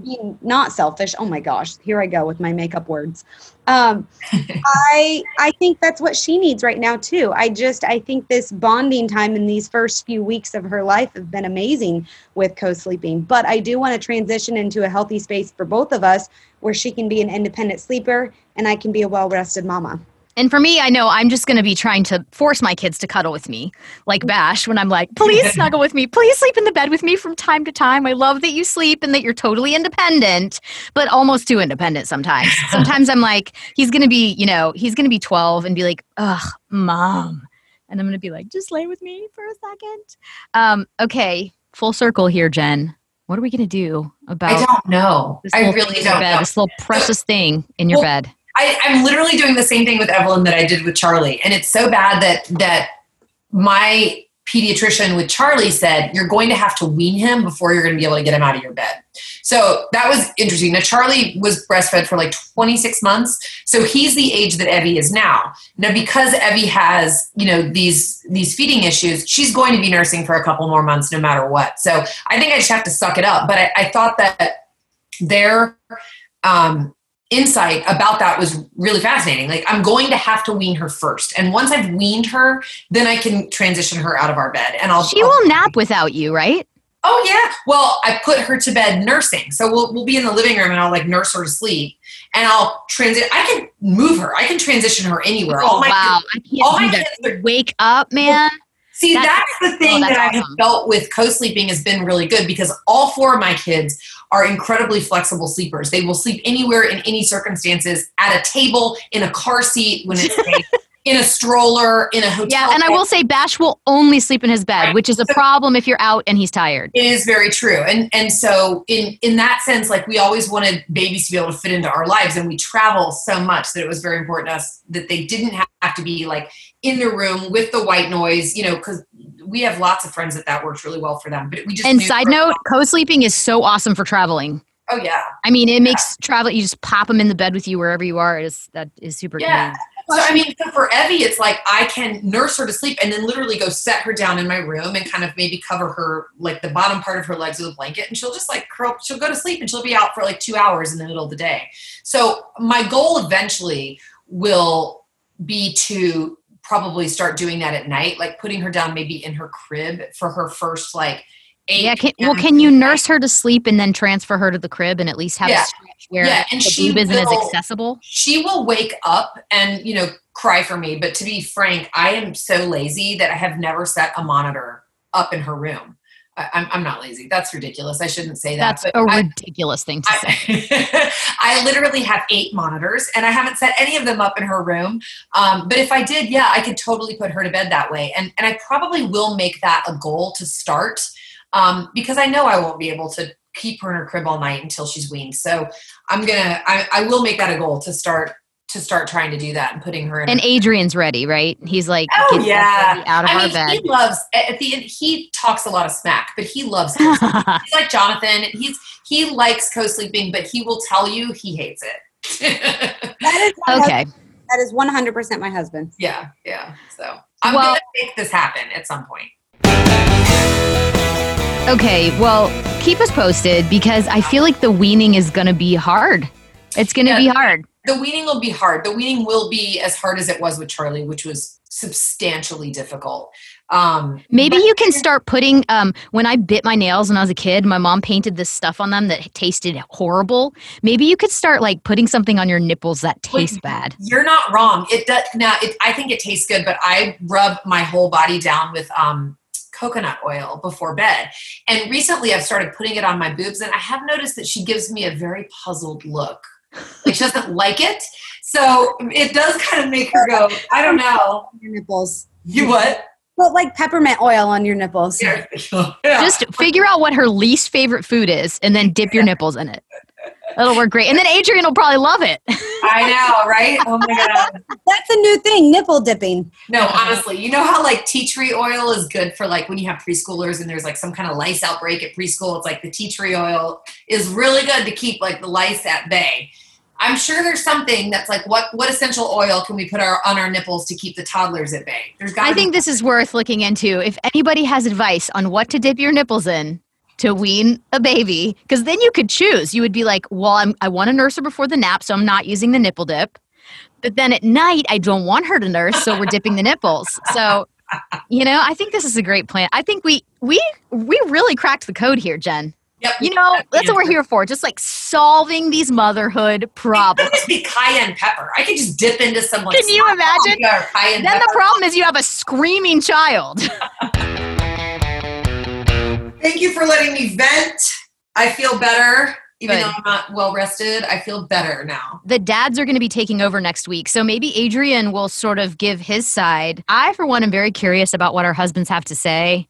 being not selfish. Oh my gosh, here I go with my makeup words. Um, I I think that's what she needs right now too. I just I think this bonding time in these first few weeks of her life have been amazing with co-sleeping. But I do want to transition into a healthy space for both of us where she can be an independent sleeper and I can be a well-rested mama.
And for me, I know I'm just going to be trying to force my kids to cuddle with me, like Bash, when I'm like, please snuggle with me. Please sleep in the bed with me from time to time. I love that you sleep and that you're totally independent, but almost too independent sometimes. Sometimes I'm like, he's going to be, you know, he's going to be 12 and be like, ugh, mom. And I'm going to be like, just lay with me for a second. Um, okay, full circle here, Jen. What are we going to do about
I don't know.
this
I
little
really
thing in your
don't
bed,
know.
this little precious thing in your
Well,
bed?
I, I'm literally doing the same thing with Evelyn that I did with Charlie, and it's so bad that that my pediatrician with Charlie said you're going to have to wean him before you're going to be able to get him out of your bed. So that was interesting. Now Charlie was breastfed for like 26 months, so he's the age that Evie is now. Now because Evie has you know these these feeding issues, she's going to be nursing for a couple more months no matter what. So I think I just have to suck it up. But I, I thought that their um, insight about that was really fascinating. Like, I'm going to have to wean her first. And once I've weaned her, then I can transition her out of our bed. And I'll.
She
I'll-
will nap without you, right?
Oh, yeah. Well, I put her to bed nursing. So we'll, we'll be in the living room and I'll like nurse her to sleep. And I'll transit. I can move her, I can transition her anywhere.
Oh
my
wow!
kids-
I
all my kids are-
Wake up, man!
See,
That's-
that's, the thing
oh, that's
that I have
awesome.
felt with co-sleeping has been really good because all four of my kids are incredibly flexible sleepers. They will sleep anywhere in any circumstances, at a table, in a car seat, when it's safe, in a stroller, in a hotel.
Yeah, and I will say Bash will only sleep in his bed,
Right.
which is a problem if you're out and he's tired.
It is very true, and and so in in that sense, like we always wanted babies to be able to fit into our lives, and we travel so much that it was very important to us that they didn't have to be like in the room with the white noise, you know, because we have lots of friends that that works really well for them. But we just
And side note, co-sleeping is so awesome for traveling.
oh yeah,
I mean, it makes travel. You just pop them in the bed with you wherever you are. Is that is super
Yeah.
convenient.
So I mean, so for Evie, it's like I can nurse her to sleep and then literally go set her down in my room and kind of maybe cover her like the bottom part of her legs with a blanket, and she'll just like curl. She'll go to sleep and she'll be out for like two hours in the middle of the day. So my goal eventually will be to probably start doing that at night, like putting her down maybe in her crib for her first like eight.
Yeah. Can, well, can you nurse her to sleep and then transfer her to the crib and at least have
Yeah.
a stretch where
Yeah, and
the
she
boob isn't as
will-
accessible?
she will wake up and you know cry for me but to be frank i am so lazy that i have never set a monitor up in her room I'm, I'm not lazy that's ridiculous i shouldn't say that
That's a
I-
ridiculous thing to say.
I, I literally have eight monitors and I haven't set any of them up in her room. Um, but if I did, yeah, I could totally put her to bed that way. And, and I probably will make that a goal to start um, because I know I won't be able to keep her in her crib all night until she's weaned. So I'm going to, I will make that a goal to start to start trying to do that and putting her in.
And Adrian's ready, right? He's like,
Oh,
"Get
yeah.
Out of
I
our
mean,
bed.
he loves at the end. He talks a lot of smack, but he loves. he's like Jonathan. He's he likes co-sleeping, but he will tell you he hates it.
That is
okay.
husband. That is 100% my husband.
yeah, yeah. So I'm
Well-
gonna make this happen at some point.
Okay, well, keep us posted because I feel like the weaning is going to be hard. It's going to
Yeah.
be hard.
The weaning will be hard. The weaning will be as hard as it was with Charlie, which was substantially difficult. Um,
Maybe
but-
you can start putting. Um, when I bit my nails when I was a kid, my mom painted this stuff on them that tasted horrible. Maybe you could start like putting something on your nipples that tastes
Wait,
bad.
You're not wrong. It does now. It, I think it tastes good, but I rub my whole body down with um, coconut oil before bed. And recently, I've started putting it on my boobs, and I have noticed that she gives me a very puzzled look. Like she doesn't like it. So it does kind of make her go. I don't know.
Your nipples.
You what?
Put like peppermint oil on your nipples.
Yeah.
Just figure out what her least favorite food is, and then dip your nipples in it. That'll work great. And then Adrian will probably love it.
I know, right? Oh my god.
That's a new thing, nipple dipping.
No, honestly, you know how like tea tree oil is good for like when you have preschoolers and there's like some kind of lice outbreak at preschool. It's like the tea tree oil is really good to keep like the lice at bay. I'm sure there's something that's like what what essential oil can we put our on our nipples to keep the toddlers at bay? There's got
I think this is worth looking into. If anybody has advice on what to dip your nipples in to wean a baby, because then you could choose. You would be like, well, I'm, I want to nurse her before the nap, so I'm not using the nipple dip. But then at night, I don't want her to nurse, so we're dipping the nipples. So, you know, I think this is a great plan. I think we we we really cracked the code here, Jen.
Yep.
You know, that's what we're here for. Just like solving these motherhood
It
problems.
could just be cayenne pepper. I could just dip into some like
Can you imagine?
paprika or cayenne
Then
pepper.
the problem is you have a screaming child.
Thank you for letting me vent. I feel better. Even
Good.
though I'm not well rested, I feel better now.
the dads are going to be taking over next week. So maybe Adrian will sort of give his side. I, for one, am very curious about what our husbands have to say.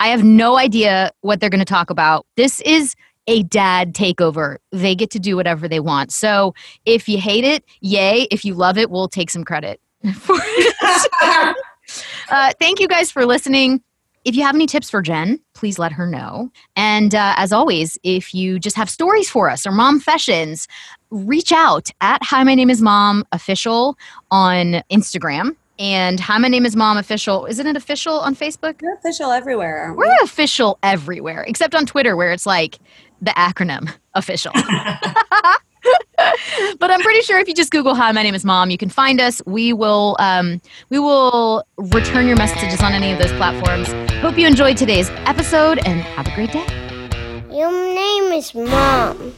I have no idea what they're going to talk about. This is a dad takeover. They get to do whatever they want. So if you hate it, yay. If you love it, we'll take some credit for it. Uh, thank you guys for listening. If you have any tips for Jen, please let her know. And uh, as always, if you just have stories for us or mom fashions, reach out at Hi My Name Is Mom official on Instagram. And Hi My Name Is Mom official. Isn't it official on Facebook?
You're official everywhere, we?
We're official everywhere except on Twitter where it's like the acronym official. but I'm pretty sure if you just Google "Hi, my name is Mom," you can find us. We will um, we will return your messages on any of those platforms. Hope you enjoyed today's episode and have a great day.
Your name is Mom.